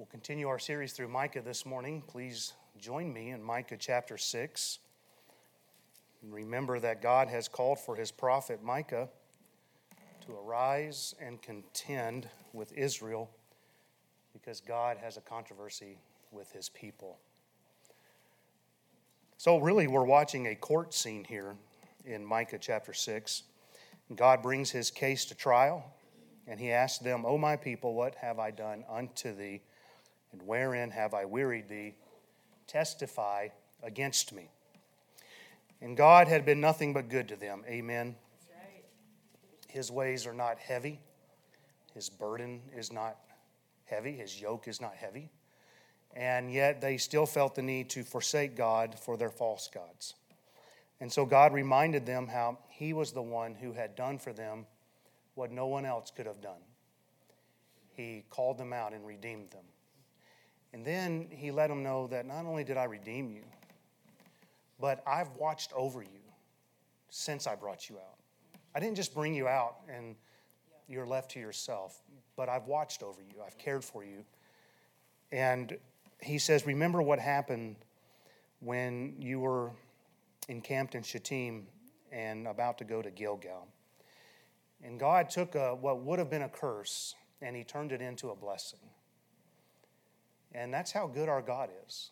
We'll continue our series through Micah this morning. Please join me in Micah chapter 6. Remember that God has called for his prophet Micah to arise and contend with Israel because God has a controversy with his people. So, really, we're watching a court scene here in Micah chapter 6. God brings his case to trial, and he asks them, O my people, what have I done unto thee, and wherein have I wearied thee? Testify against me. And God had been nothing but good to them. Amen. Right. His ways are not heavy, his burden is not heavy, his yoke is not heavy and yet they still felt the need to forsake God for their false gods. And so God reminded them how He was the one who had done for them what no one else could have done. He called them out and redeemed them. And then He let them know that not only did I redeem you, but I've watched over you since I brought you out. I didn't just bring you out and you're left to yourself, but I've watched over you, I've cared for you. And he says, Remember what happened when you were encamped in Shittim and about to go to Gilgal. And God took a, what would have been a curse and he turned it into a blessing. And that's how good our God is.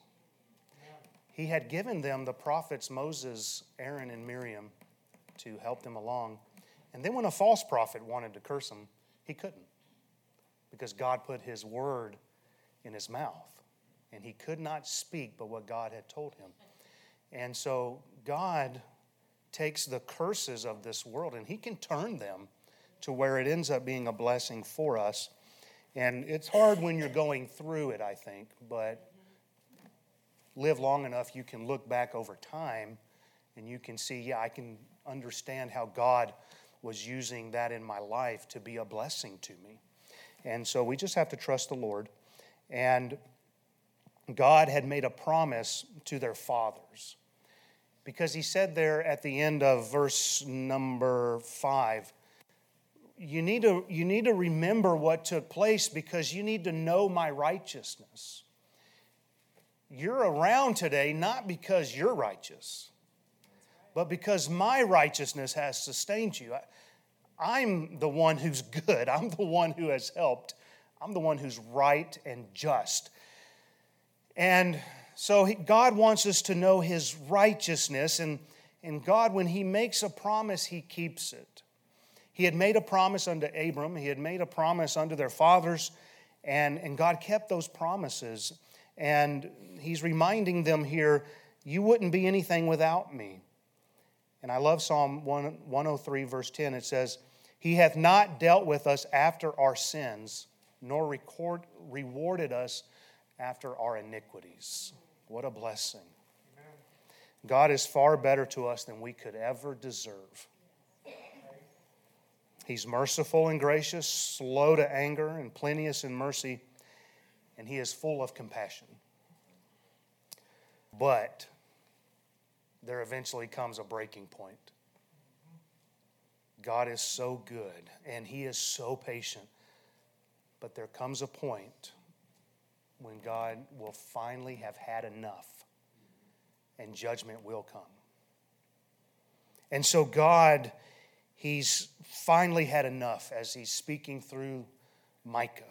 He had given them the prophets Moses, Aaron, and Miriam to help them along. And then when a false prophet wanted to curse them, he couldn't because God put his word in his mouth and he could not speak but what God had told him. And so God takes the curses of this world and he can turn them to where it ends up being a blessing for us. And it's hard when you're going through it, I think, but live long enough, you can look back over time and you can see, yeah, I can understand how God was using that in my life to be a blessing to me. And so we just have to trust the Lord. And God had made a promise to their fathers. Because he said there at the end of verse number five, you need, to, you need to remember what took place because you need to know my righteousness. You're around today not because you're righteous, but because my righteousness has sustained you. I'm the one who's good, I'm the one who has helped, I'm the one who's right and just. And so he, God wants us to know his righteousness. And, and God, when he makes a promise, he keeps it. He had made a promise unto Abram, he had made a promise unto their fathers, and, and God kept those promises. And he's reminding them here, you wouldn't be anything without me. And I love Psalm 103, verse 10. It says, He hath not dealt with us after our sins, nor record, rewarded us after our iniquities. What a blessing. God is far better to us than we could ever deserve. He's merciful and gracious, slow to anger, and plenteous in mercy, and He is full of compassion. But there eventually comes a breaking point. God is so good and He is so patient, but there comes a point when God will finally have had enough and judgment will come. And so, God, He's finally had enough as He's speaking through Micah.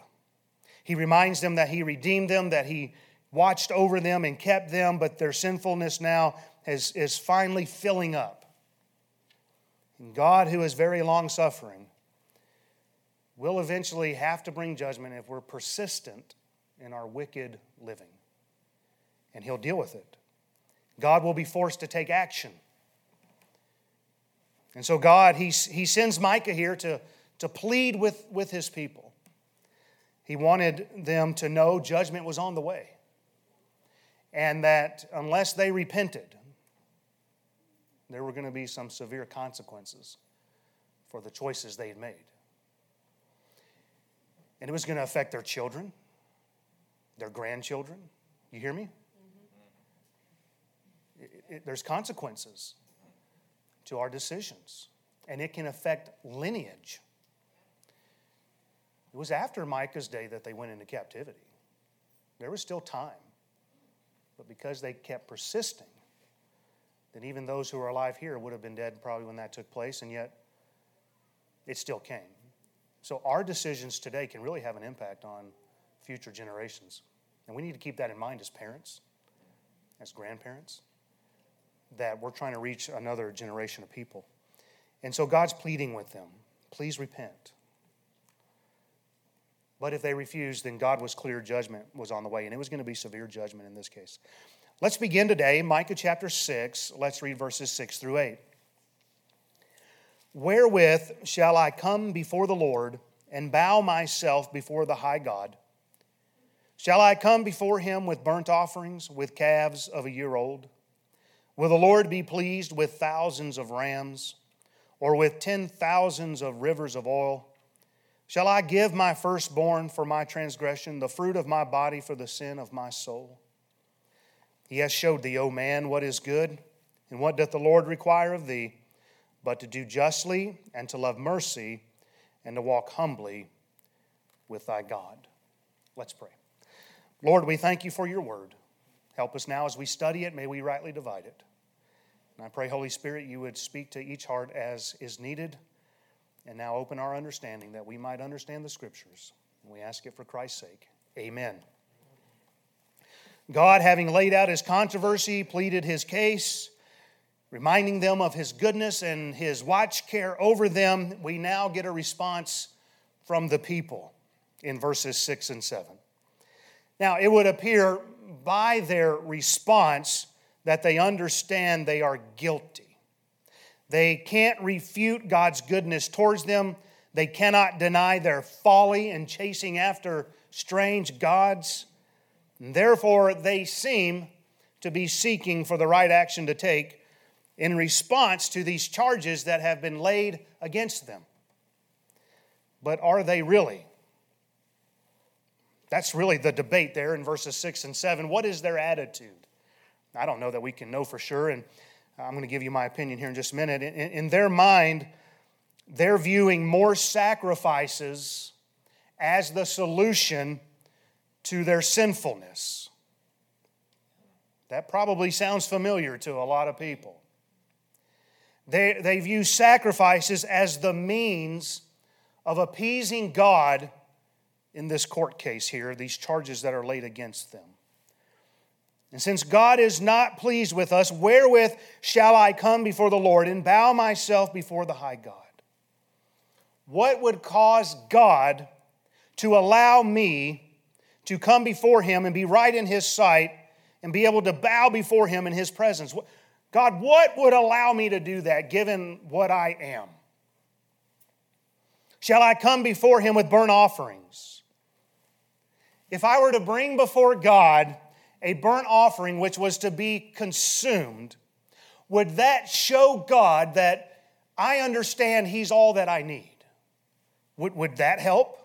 He reminds them that He redeemed them, that He watched over them and kept them, but their sinfulness now is, is finally filling up. And God, who is very long suffering, will eventually have to bring judgment if we're persistent in our wicked living. And He'll deal with it. God will be forced to take action. And so, God, He, he sends Micah here to, to plead with, with His people. He wanted them to know judgment was on the way. And that unless they repented, there were going to be some severe consequences for the choices they had made. And it was going to affect their children, their grandchildren. You hear me? It, it, there's consequences to our decisions, and it can affect lineage. It was after Micah's day that they went into captivity. There was still time. But because they kept persisting, then even those who are alive here would have been dead probably when that took place, and yet it still came. So our decisions today can really have an impact on future generations. And we need to keep that in mind as parents, as grandparents, that we're trying to reach another generation of people. And so God's pleading with them please repent. But if they refused, then God was clear judgment was on the way, and it was going to be severe judgment in this case. Let's begin today, Micah chapter 6. Let's read verses 6 through 8. Wherewith shall I come before the Lord and bow myself before the high God? Shall I come before him with burnt offerings, with calves of a year old? Will the Lord be pleased with thousands of rams, or with ten thousands of rivers of oil? Shall I give my firstborn for my transgression, the fruit of my body for the sin of my soul? He has showed thee, O man, what is good, and what doth the Lord require of thee, but to do justly, and to love mercy, and to walk humbly with thy God. Let's pray. Lord, we thank you for your word. Help us now as we study it. May we rightly divide it. And I pray, Holy Spirit, you would speak to each heart as is needed. And now open our understanding that we might understand the scriptures. And we ask it for Christ's sake. Amen. God, having laid out his controversy, pleaded his case, reminding them of his goodness and his watch care over them, we now get a response from the people in verses 6 and 7. Now, it would appear by their response that they understand they are guilty. They can't refute God's goodness towards them. They cannot deny their folly in chasing after strange gods. And therefore, they seem to be seeking for the right action to take in response to these charges that have been laid against them. But are they really? That's really the debate there in verses 6 and 7. What is their attitude? I don't know that we can know for sure, and I'm going to give you my opinion here in just a minute. In, in their mind, they're viewing more sacrifices as the solution to their sinfulness. That probably sounds familiar to a lot of people. They, they view sacrifices as the means of appeasing God in this court case here, these charges that are laid against them. And since God is not pleased with us, wherewith shall I come before the Lord and bow myself before the high God? What would cause God to allow me to come before Him and be right in His sight and be able to bow before Him in His presence? God, what would allow me to do that given what I am? Shall I come before Him with burnt offerings? If I were to bring before God a burnt offering which was to be consumed, would that show God that I understand He's all that I need? Would, would that help?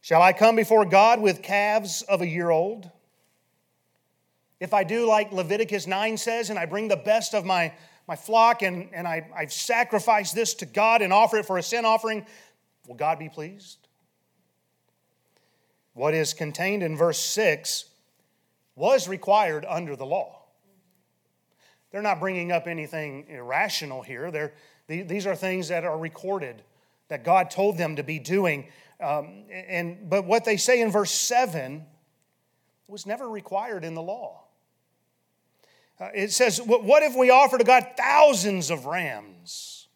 Shall I come before God with calves of a year old? If I do like Leviticus 9 says, and I bring the best of my, my flock and, and I, I've sacrificed this to God and offer it for a sin offering, will God be pleased? What is contained in verse 6 was required under the law. They're not bringing up anything irrational here. They're, these are things that are recorded that God told them to be doing. Um, and, but what they say in verse 7 was never required in the law. Uh, it says, What if we offer to God thousands of rams,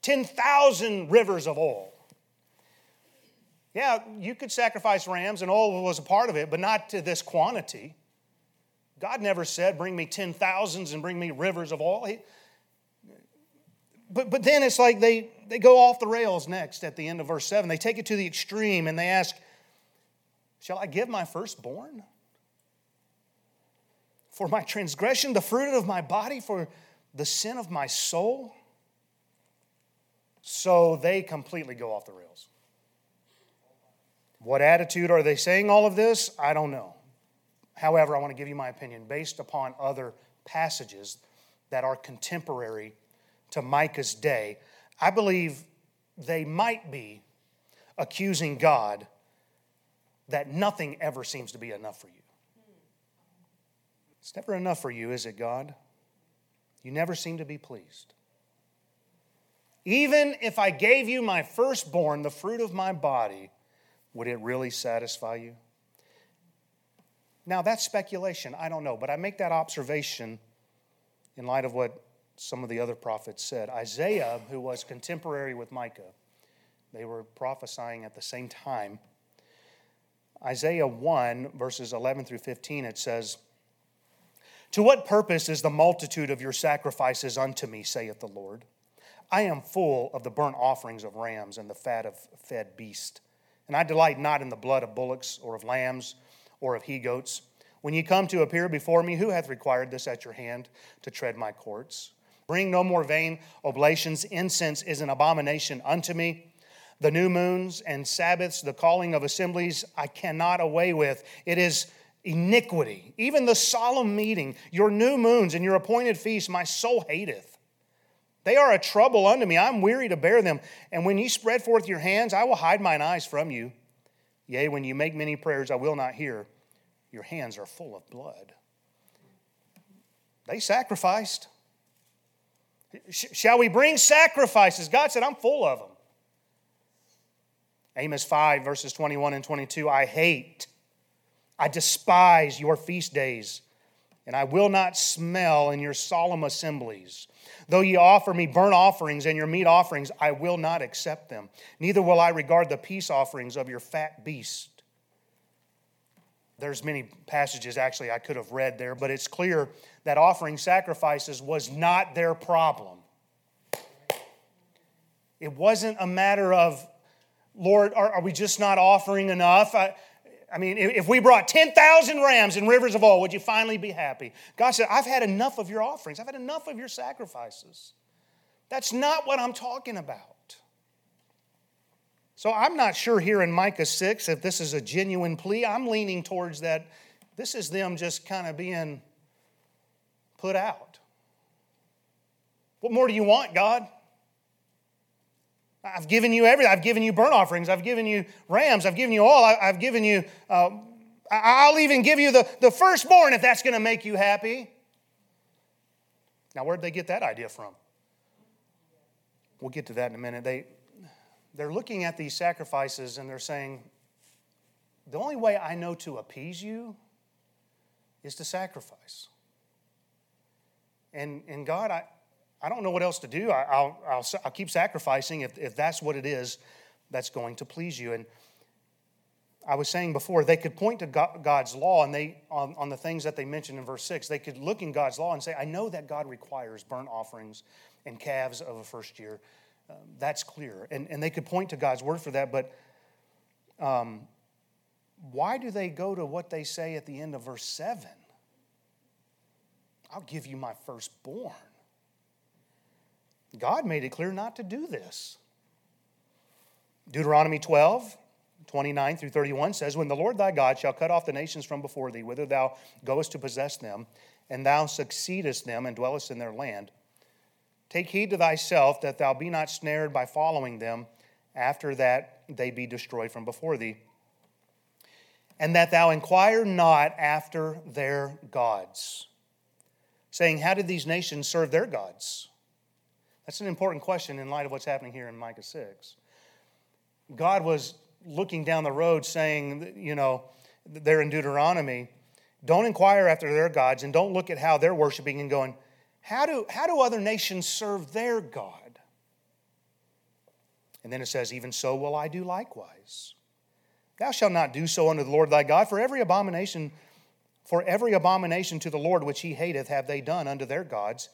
10,000 rivers of oil? Yeah, you could sacrifice rams, and oil was a part of it, but not to this quantity. God never said, Bring me ten thousands and bring me rivers of oil. But, but then it's like they, they go off the rails next at the end of verse 7. They take it to the extreme and they ask, Shall I give my firstborn? For my transgression, the fruit of my body, for the sin of my soul? So they completely go off the rails. What attitude are they saying all of this? I don't know. However, I want to give you my opinion based upon other passages that are contemporary to Micah's day. I believe they might be accusing God that nothing ever seems to be enough for you. It's never enough for you, is it, God? You never seem to be pleased. Even if I gave you my firstborn, the fruit of my body, would it really satisfy you? Now, that's speculation. I don't know. But I make that observation in light of what some of the other prophets said. Isaiah, who was contemporary with Micah, they were prophesying at the same time. Isaiah 1, verses 11 through 15, it says, To what purpose is the multitude of your sacrifices unto me, saith the Lord? I am full of the burnt offerings of rams and the fat of fed beast. And I delight not in the blood of bullocks or of lambs or of he goats. When ye come to appear before me, who hath required this at your hand to tread my courts? Bring no more vain oblations. Incense is an abomination unto me. The new moons and Sabbaths, the calling of assemblies, I cannot away with. It is iniquity. Even the solemn meeting, your new moons and your appointed feasts, my soul hateth. They are a trouble unto me. I'm weary to bear them. And when ye spread forth your hands, I will hide mine eyes from you. Yea, when you make many prayers, I will not hear. Your hands are full of blood. They sacrificed. Shall we bring sacrifices? God said, I'm full of them. Amos 5, verses 21 and 22 I hate, I despise your feast days, and I will not smell in your solemn assemblies. Though ye offer me burnt offerings and your meat offerings, I will not accept them. Neither will I regard the peace offerings of your fat beast. There's many passages actually I could have read there, but it's clear that offering sacrifices was not their problem. It wasn't a matter of Lord, are, are we just not offering enough? I, I mean, if we brought 10,000 rams and rivers of oil, would you finally be happy? God said, I've had enough of your offerings, I've had enough of your sacrifices. That's not what I'm talking about. So I'm not sure here in Micah 6 if this is a genuine plea. I'm leaning towards that this is them just kind of being put out. What more do you want, God? I've given you everything. I've given you burnt offerings. I've given you rams. I've given you all. I, have given you, uh, I'll even give you the, the firstborn if that's going to make you happy. Now, where'd they get that idea from? We'll get to that in a minute. They, they're looking at these sacrifices and they're saying, the only way I know to appease you is to sacrifice. And, and God, I, I don't know what else to do. I, will I'll, I'll keep sacrificing if, if that's what it is that's going to please you. And I was saying before, they could point to God's law and they on, on the things that they mentioned in verse 6. They could look in God's law and say, I know that God requires burnt offerings and calves of a first year. Um, that's clear. And, and they could point to God's word for that, but um, why do they go to what they say at the end of verse 7? I'll give you my firstborn. God made it clear not to do this. Deuteronomy 12, 29 through 31 says, When the Lord thy God shall cut off the nations from before thee, whither thou goest to possess them, and thou succeedest them and dwellest in their land, take heed to thyself that thou be not snared by following them, after that they be destroyed from before thee, and that thou inquire not after their gods, saying, How did these nations serve their gods? That's an important question in light of what's happening here in Micah 6. God was looking down the road saying, you know, there in Deuteronomy, don't inquire after their gods and don't look at how they're worshiping and going, how do, how do other nations serve their God? And then it says, Even so will I do likewise. Thou shalt not do so unto the Lord thy God, for every abomination, for every abomination to the Lord which he hateth have they done unto their gods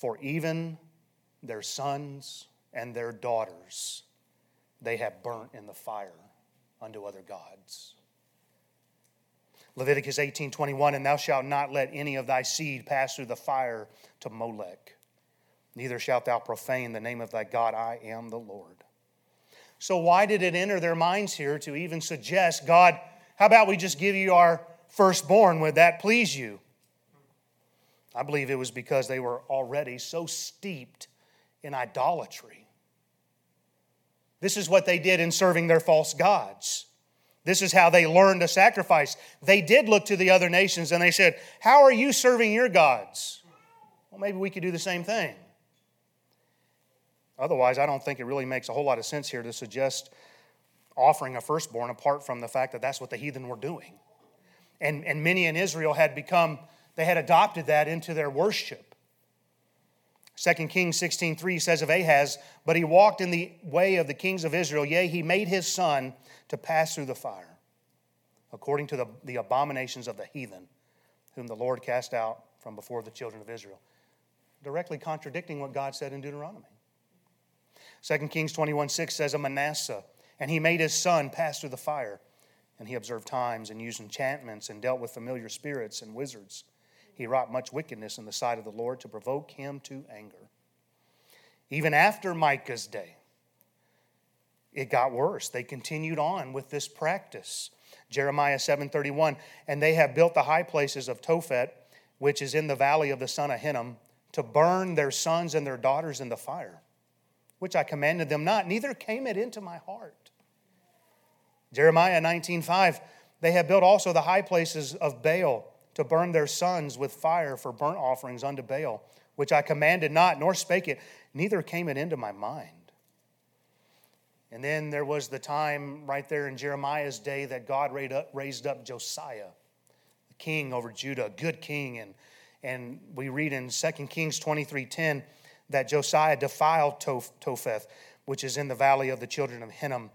for even their sons and their daughters they have burnt in the fire unto other gods. Leviticus 18:21 and thou shalt not let any of thy seed pass through the fire to Molech neither shalt thou profane the name of thy God I am the Lord. So why did it enter their minds here to even suggest God how about we just give you our firstborn would that please you? I believe it was because they were already so steeped in idolatry. This is what they did in serving their false gods. This is how they learned to sacrifice. They did look to the other nations and they said, How are you serving your gods? Well, maybe we could do the same thing. Otherwise, I don't think it really makes a whole lot of sense here to suggest offering a firstborn apart from the fact that that's what the heathen were doing. And, and many in Israel had become, they had adopted that into their worship. 2 Kings 16:3 says of Ahaz, but he walked in the way of the kings of Israel, yea, he made his son to pass through the fire, according to the, the abominations of the heathen, whom the Lord cast out from before the children of Israel. Directly contradicting what God said in Deuteronomy. 2 Kings 21 6 says of Manasseh, and he made his son pass through the fire, and he observed times and used enchantments and dealt with familiar spirits and wizards. He wrought much wickedness in the sight of the Lord to provoke him to anger. Even after Micah's day, it got worse. They continued on with this practice. Jeremiah 7:31, and they have built the high places of Tophet, which is in the valley of the son of Hinnom, to burn their sons and their daughters in the fire, which I commanded them not, neither came it into my heart. Jeremiah 19:5, they have built also the high places of Baal to burn their sons with fire for burnt offerings unto Baal, which I commanded not, nor spake it, neither came it into my mind. And then there was the time right there in Jeremiah's day that God raised up Josiah, the king over Judah, a good king. And, and we read in 2 Kings 23.10 that Josiah defiled Topheth, which is in the valley of the children of Hinnom,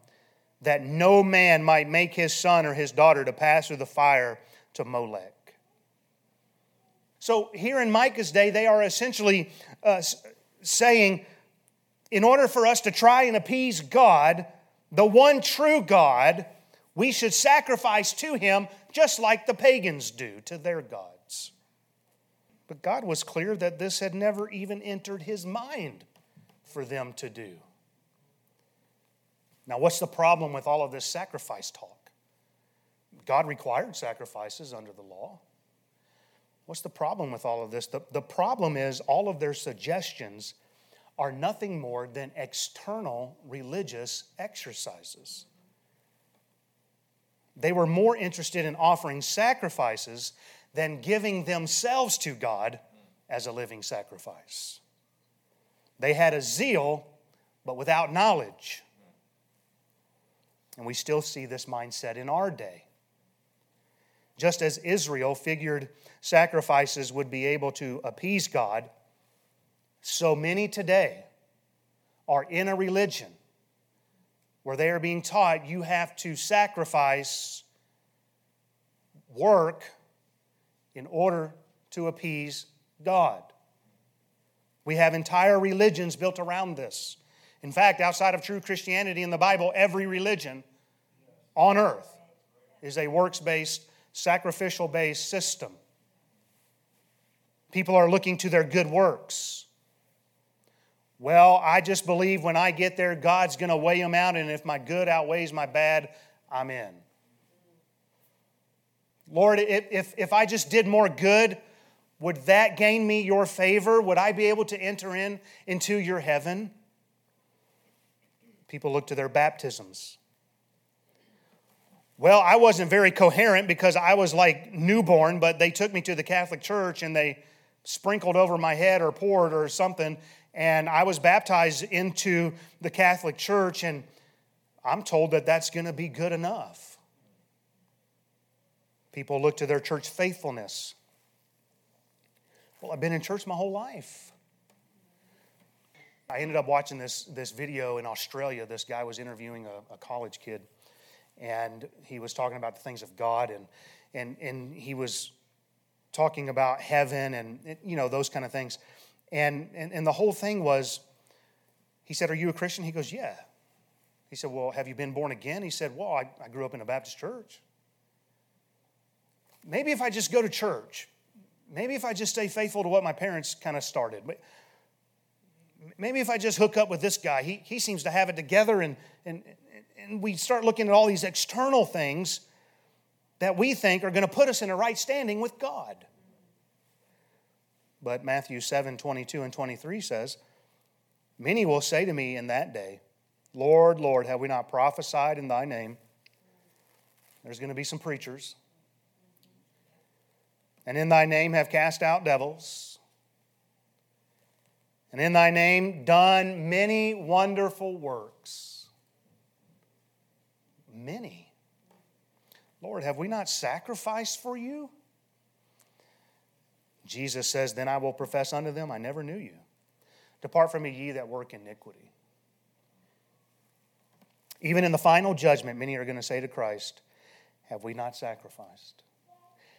that no man might make his son or his daughter to pass through the fire to Molech. So here in Micah's day, they are essentially uh, saying, in order for us to try and appease God, the one true God, we should sacrifice to him just like the pagans do to their gods. But God was clear that this had never even entered his mind for them to do. Now, what's the problem with all of this sacrifice talk? God required sacrifices under the law. What's the problem with all of this? The, the problem is all of their suggestions are nothing more than external religious exercises. They were more interested in offering sacrifices than giving themselves to God as a living sacrifice. They had a zeal, but without knowledge. And we still see this mindset in our day. Just as Israel figured sacrifices would be able to appease God, so many today are in a religion where they are being taught you have to sacrifice work in order to appease God. We have entire religions built around this. In fact, outside of true Christianity in the Bible, every religion on earth is a works based, sacrificial based system. People are looking to their good works. Well, I just believe when I get there, God's going to weigh them out, and if my good outweighs my bad, I'm in. Lord, if, if, I just did more good, would that gain me your favor? Would I be able to enter in into your heaven? People look to their baptisms. Well, I wasn't very coherent because I was like newborn, but they took me to the Catholic Church and they sprinkled over my head or poured or something. And I was baptized into the Catholic Church, and I'm told that that's going to be good enough. People look to their church faithfulness. Well, I've been in church my whole life. I ended up watching this, this video in Australia. This guy was interviewing a, a college kid, and he was talking about the things of God, and, and, and he was talking about heaven and, you know, those kind of things. And, and, and the whole thing was, he said, Are you a Christian? He goes, Yeah. He said, Well, have you been born again? He said, Well, I, I grew up in a Baptist church. Maybe if I just go to church, maybe if I just stay faithful to what my parents kind of started. Maybe if I just hook up with this guy, he, he seems to have it together, and, and, and we start looking at all these external things that we think are going to put us in a right standing with God. But Matthew 7 22 and 23 says, Many will say to me in that day, Lord, Lord, have we not prophesied in thy name? There's going to be some preachers. And in thy name have cast out devils. And in thy name done many wonderful works. Many. Lord, have we not sacrificed for you? Jesus says, Then I will profess unto them, I never knew you. Depart from me, ye that work iniquity. Even in the final judgment, many are going to say to Christ, Have we not sacrificed?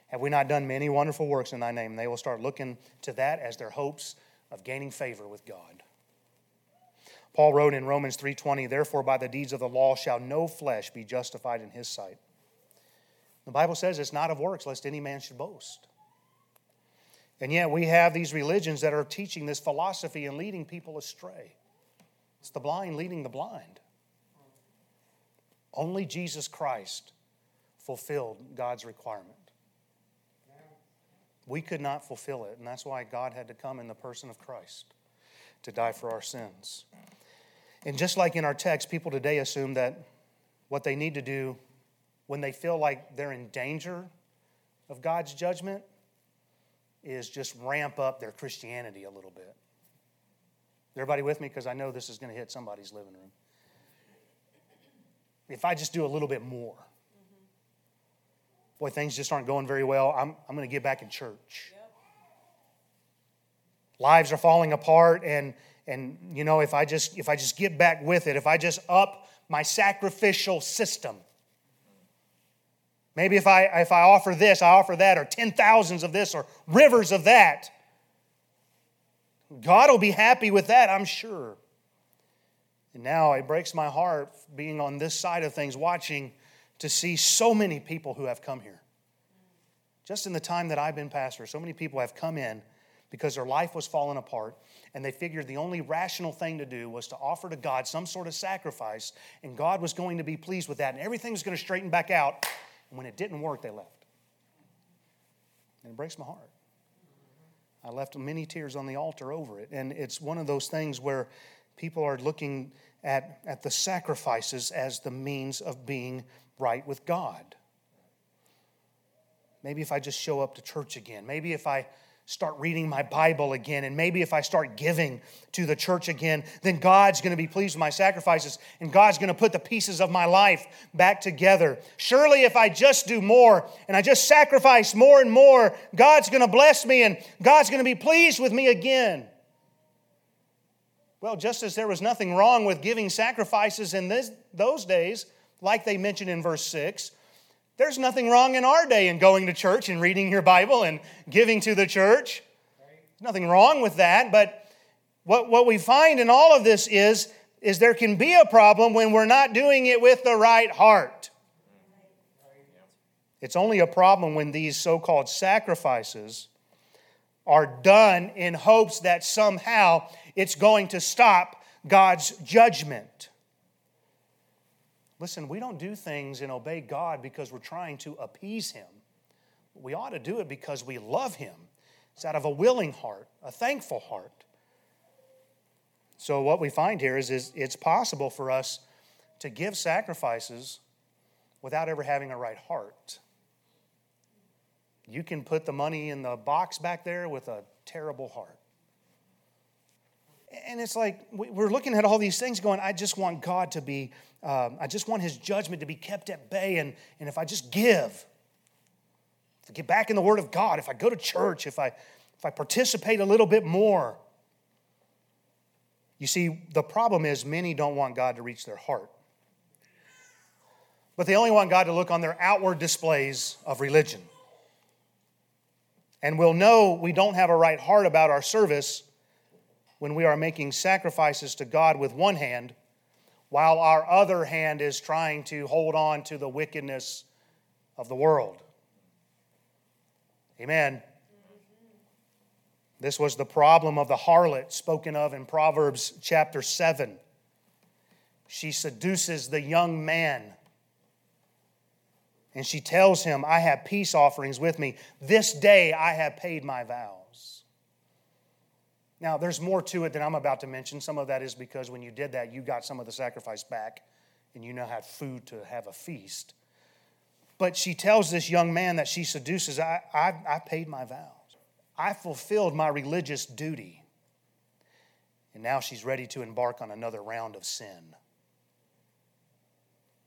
Have we not done many wonderful works in thy name? And they will start looking to that as their hopes of gaining favor with God. Paul wrote in Romans 3:20, "Therefore by the deeds of the law shall no flesh be justified in his sight." The Bible says it's not of works lest any man should boast. And yet we have these religions that are teaching this philosophy and leading people astray. It's the blind leading the blind. Only Jesus Christ fulfilled God's requirement. We could not fulfill it, and that's why God had to come in the person of Christ to die for our sins. And just like in our text, people today assume that what they need to do when they feel like they're in danger of God's judgment is just ramp up their Christianity a little bit. Everybody with me? Because I know this is going to hit somebody's living room. If I just do a little bit more, boy, things just aren't going very well. I'm, I'm going to get back in church. Yep. Lives are falling apart, and and you know if I just if I just get back with it, if I just up my sacrificial system, Maybe if I, if I offer this, I offer that, or ten thousands of this, or rivers of that. God will be happy with that, I'm sure. And now it breaks my heart being on this side of things, watching to see so many people who have come here. Just in the time that I've been pastor, so many people have come in because their life was falling apart and they figured the only rational thing to do was to offer to God some sort of sacrifice and God was going to be pleased with that and everything was going to straighten back out and when it didn't work, they left. And it breaks my heart. I left many tears on the altar over it. And it's one of those things where people are looking at, at the sacrifices as the means of being right with God. Maybe if I just show up to church again, maybe if I start reading my Bible again, and maybe if I start giving to the church again, then God's going to be pleased with my sacrifices, and God's going to put the pieces of my life back together. Surely, if I just do more and I just sacrifice more and more, God's going to bless me and God's going to be pleased with me again. Well, just as there was nothing wrong with giving sacrifices in this, those days, like they mentioned in verse 6, there's nothing wrong in our day in going to church and reading your Bible and giving to the church. There's nothing wrong with that, but what, what we find in all of this is, is there can be a problem when we're not doing it with the right heart. It's only a problem when these so called sacrifices are done in hopes that somehow it's going to stop God's judgment. Listen, we don't do things and obey God because we're trying to appease Him. We ought to do it because we love Him. It's out of a willing heart, a thankful heart. So, what we find here is, is it's possible for us to give sacrifices without ever having a right heart. You can put the money in the box back there with a terrible heart. And it's like we're looking at all these things going, I just want God to be um, I just want his judgment to be kept at bay. And, and if I just give, to get back in the Word of God, if I go to church, if I, if I participate a little bit more. You see, the problem is many don't want God to reach their heart. But they only want God to look on their outward displays of religion. And we'll know we don't have a right heart about our service when we are making sacrifices to God with one hand while our other hand is trying to hold on to the wickedness of the world. Amen. This was the problem of the harlot spoken of in Proverbs chapter 7. She seduces the young man and she tells him, I have peace offerings with me. This day I have paid my vow. Now, there's more to it than I'm about to mention. Some of that is because when you did that, you got some of the sacrifice back and you now had food to have a feast. But she tells this young man that she seduces, I, I, I paid my vows. I fulfilled my religious duty. And now she's ready to embark on another round of sin.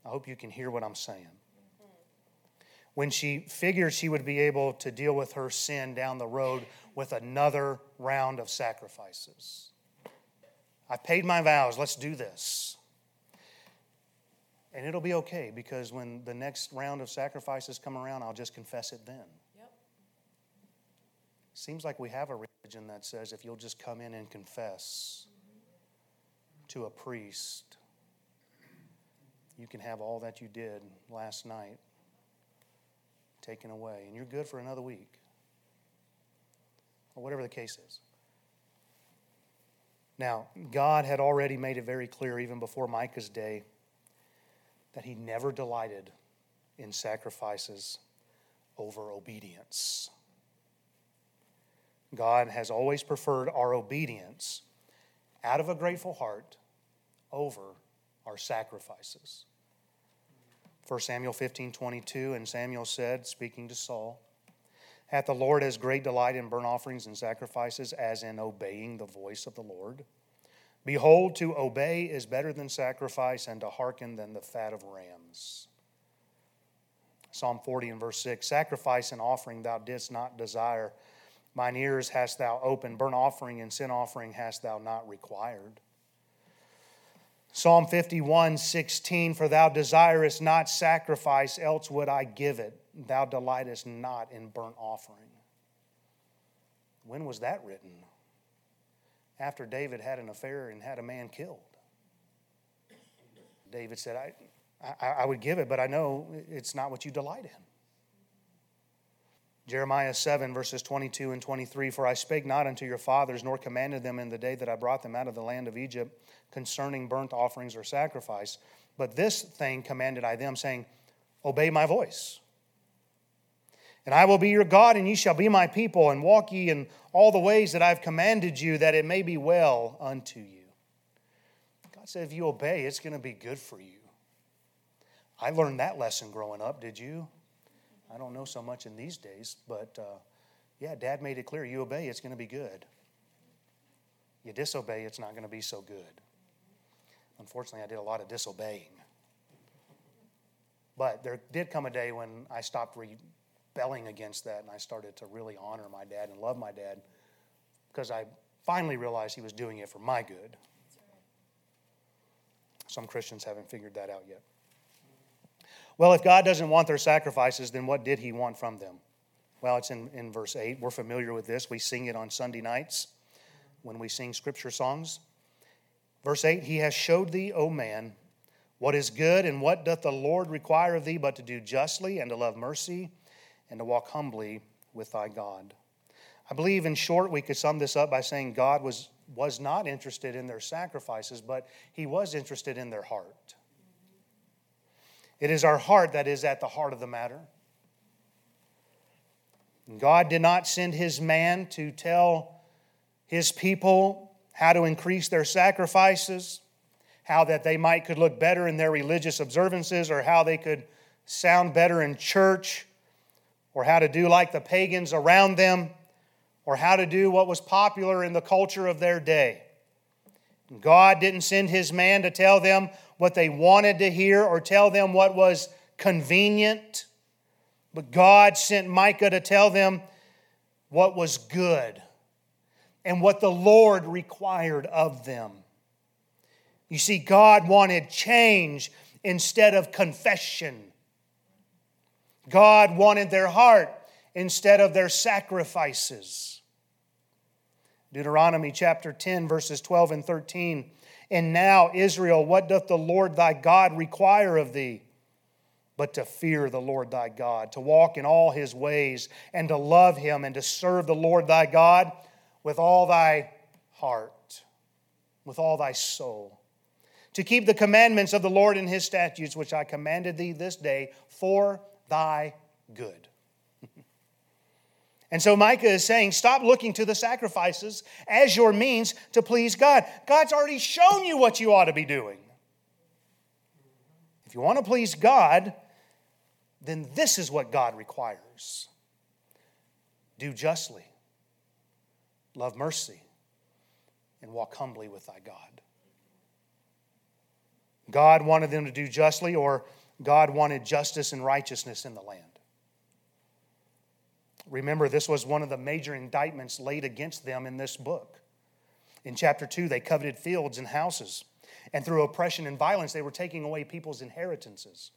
I hope you can hear what I'm saying. When she figured she would be able to deal with her sin down the road with another round of sacrifices. I paid my vows, let's do this. And it'll be okay because when the next round of sacrifices come around, I'll just confess it then. Yep. Seems like we have a religion that says if you'll just come in and confess to a priest, you can have all that you did last night taken away, and you're good for another week. Or whatever the case is. Now, God had already made it very clear, even before Micah's day, that he never delighted in sacrifices over obedience. God has always preferred our obedience out of a grateful heart over our sacrifices. 1 Samuel 15 22, and Samuel said, speaking to Saul, Hath the Lord as great delight in burnt offerings and sacrifices as in obeying the voice of the Lord? Behold, to obey is better than sacrifice, and to hearken than the fat of rams. Psalm 40 and verse 6 Sacrifice and offering thou didst not desire. Mine ears hast thou opened. Burnt offering and sin offering hast thou not required. Psalm 51 16 For thou desirest not sacrifice, else would I give it. Thou delightest not in burnt offering. When was that written? after David had an affair and had a man killed. David said, I, I, I, would give it, but I know it's not what you delight in. Jeremiah 7, verses 22 and 23 For I spake not unto your fathers, nor commanded them in the day that I brought them out of the land of Egypt concerning burnt offerings or sacrifice. But this thing commanded I them, saying, Obey my voice. And I will be your God, and ye shall be my people, and walk ye in all the ways that I've commanded you, that it may be well unto you. God said, if you obey, it's going to be good for you. I learned that lesson growing up, did you? I don't know so much in these days, but uh, yeah, Dad made it clear you obey, it's going to be good. You disobey, it's not going to be so good. Unfortunately, I did a lot of disobeying. But there did come a day when I stopped rebelling against that, and I started to really honor my dad and love my dad because I finally realized he was doing it for my good. Some Christians haven't figured that out yet. Well, if God doesn't want their sacrifices, then what did he want from them? Well, it's in, in verse 8. We're familiar with this. We sing it on Sunday nights when we sing scripture songs. Verse 8 He has showed thee, O man, what is good, and what doth the Lord require of thee but to do justly and to love mercy and to walk humbly with thy God. I believe, in short, we could sum this up by saying God was, was not interested in their sacrifices, but he was interested in their heart. It is our heart that is at the heart of the matter. God did not send his man to tell his people how to increase their sacrifices, how that they might could look better in their religious observances, or how they could sound better in church or how to do like the pagans around them, or how to do what was popular in the culture of their day. God didn't send his man to tell them what they wanted to hear or tell them what was convenient, but God sent Micah to tell them what was good and what the Lord required of them. You see, God wanted change instead of confession. God wanted their heart instead of their sacrifices. Deuteronomy chapter 10, verses 12 and 13. And now, Israel, what doth the Lord thy God require of thee? But to fear the Lord thy God, to walk in all his ways, and to love him, and to serve the Lord thy God with all thy heart, with all thy soul. To keep the commandments of the Lord and his statutes, which I commanded thee this day for thy good. and so Micah is saying, stop looking to the sacrifices as your means to please God. God's already shown you what you ought to be doing. If you want to please God, then this is what God requires do justly, love mercy, and walk humbly with thy God. God wanted them to do justly, or God wanted justice and righteousness in the land. Remember, this was one of the major indictments laid against them in this book. In chapter 2, they coveted fields and houses, and through oppression and violence, they were taking away people's inheritances.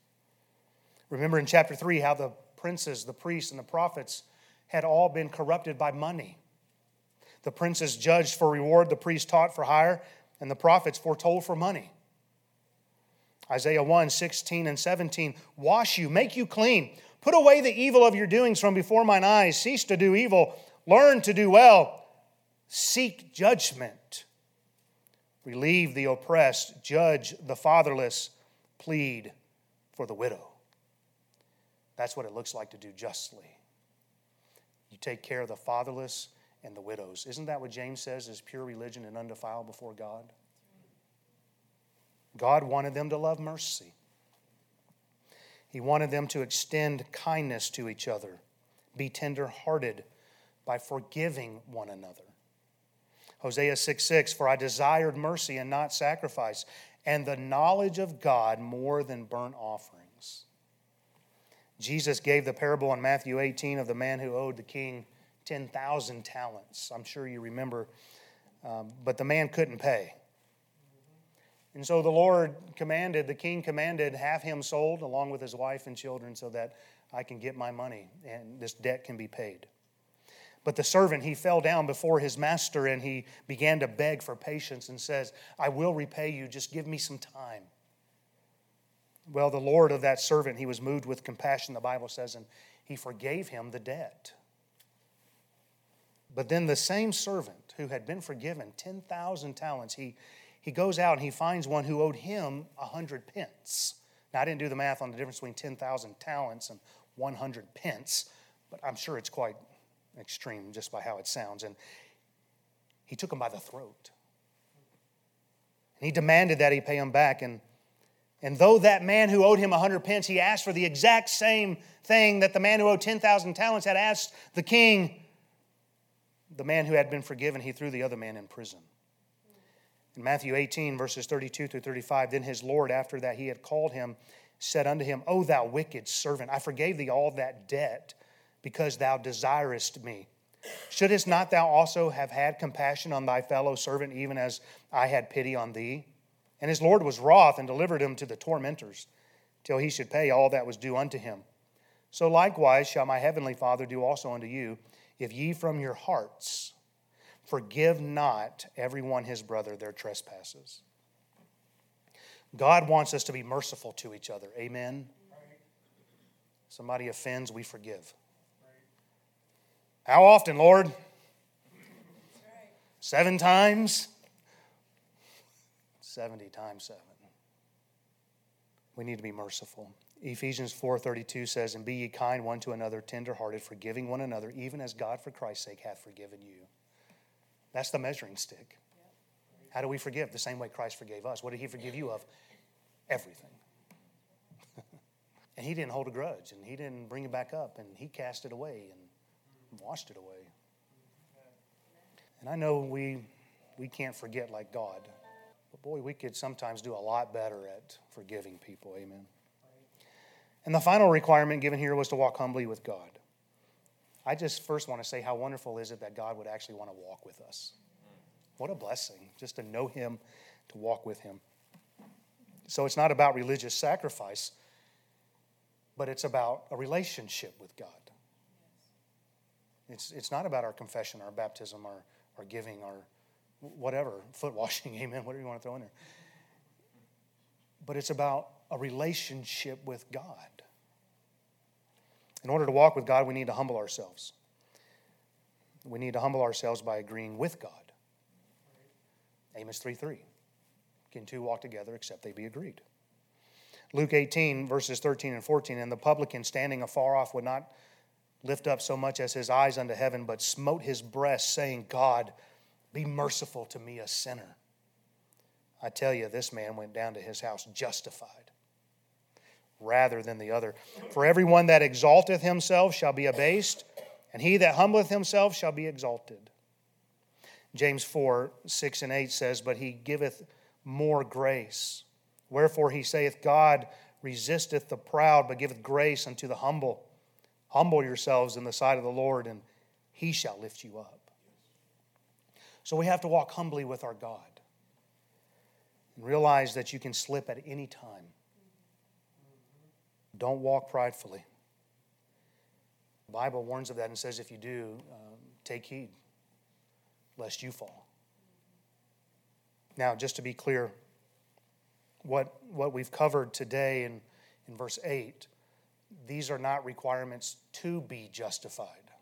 Remember in chapter 3 how the princes, the priests, and the prophets had all been corrupted by money. The princes judged for reward, the priests taught for hire, and the prophets foretold for money. Isaiah 1 16 and 17 Wash you, make you clean. Put away the evil of your doings from before mine eyes. Cease to do evil. Learn to do well. Seek judgment. Relieve the oppressed. Judge the fatherless. Plead for the widow. That's what it looks like to do justly. You take care of the fatherless and the widows. Isn't that what James says is pure religion and undefiled before God? God wanted them to love mercy. He wanted them to extend kindness to each other, be tender hearted by forgiving one another. Hosea 6 6, for I desired mercy and not sacrifice, and the knowledge of God more than burnt offerings. Jesus gave the parable in Matthew 18 of the man who owed the king 10,000 talents. I'm sure you remember, um, but the man couldn't pay. And so the Lord commanded, the king commanded, have him sold along with his wife and children so that I can get my money and this debt can be paid. But the servant, he fell down before his master and he began to beg for patience and says, I will repay you, just give me some time. Well, the Lord of that servant, he was moved with compassion, the Bible says, and he forgave him the debt. But then the same servant who had been forgiven 10,000 talents, he, he goes out and he finds one who owed him a hundred pence. Now, I didn't do the math on the difference between 10,000 talents and 100 pence, but I'm sure it's quite extreme just by how it sounds. And he took him by the throat. And he demanded that he pay him back. And, and though that man who owed him a 100 pence, he asked for the exact same thing that the man who owed 10,000 talents had asked the king, the man who had been forgiven, he threw the other man in prison. In Matthew 18, verses 32 through 35, then his Lord, after that he had called him, said unto him, O thou wicked servant, I forgave thee all that debt because thou desirest me. Shouldst not thou also have had compassion on thy fellow servant, even as I had pity on thee? And his Lord was wroth and delivered him to the tormentors, till he should pay all that was due unto him. So likewise shall my heavenly Father do also unto you, if ye from your hearts Forgive not everyone his brother their trespasses. God wants us to be merciful to each other. Amen. Somebody offends, we forgive. How often, Lord? Seven times? 70 times seven. We need to be merciful. Ephesians 4:32 says, "And be ye kind one to another, tenderhearted, forgiving one another, even as God for Christ's sake hath forgiven you." That's the measuring stick. How do we forgive? The same way Christ forgave us. What did He forgive you of? Everything. and He didn't hold a grudge, and He didn't bring it back up, and He cast it away and washed it away. And I know we, we can't forget like God, but boy, we could sometimes do a lot better at forgiving people. Amen. And the final requirement given here was to walk humbly with God. I just first want to say how wonderful is it that God would actually want to walk with us. What a blessing just to know Him, to walk with Him. So it's not about religious sacrifice, but it's about a relationship with God. It's, it's not about our confession, our baptism, our, our giving, our whatever, foot washing, amen, whatever you want to throw in there. But it's about a relationship with God. In order to walk with God, we need to humble ourselves. We need to humble ourselves by agreeing with God. Amos 3 3. Can two walk together except they be agreed? Luke 18, verses 13 and 14. And the publican standing afar off would not lift up so much as his eyes unto heaven, but smote his breast, saying, God, be merciful to me, a sinner. I tell you, this man went down to his house justified rather than the other. For everyone that exalteth himself shall be abased, and he that humbleth himself shall be exalted. James 4 6 and 8 says, But he giveth more grace. Wherefore he saith, God resisteth the proud, but giveth grace unto the humble. Humble yourselves in the sight of the Lord, and he shall lift you up. So we have to walk humbly with our God and realize that you can slip at any time. Don't walk pridefully. The Bible warns of that and says if you do, um, take heed lest you fall. Now, just to be clear, what, what we've covered today in, in verse 8, these are not requirements to be justified.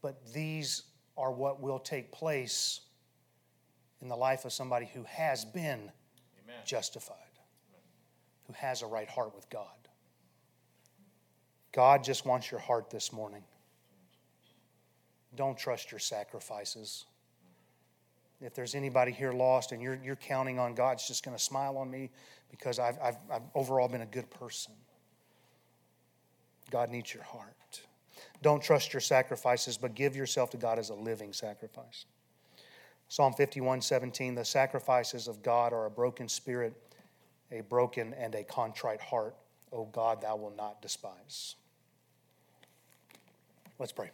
But these are what will take place in the life of somebody who has been Amen. justified, who has a right heart with God. God just wants your heart this morning. Don't trust your sacrifices. If there's anybody here lost and you're, you're counting on God's just going to smile on me because I've, I've, I've overall been a good person, God needs your heart. Don't trust your sacrifices, but give yourself to God as a living sacrifice. Psalm 51 17, the sacrifices of God are a broken spirit, a broken and a contrite heart. O God, thou wilt not despise. Let's pray.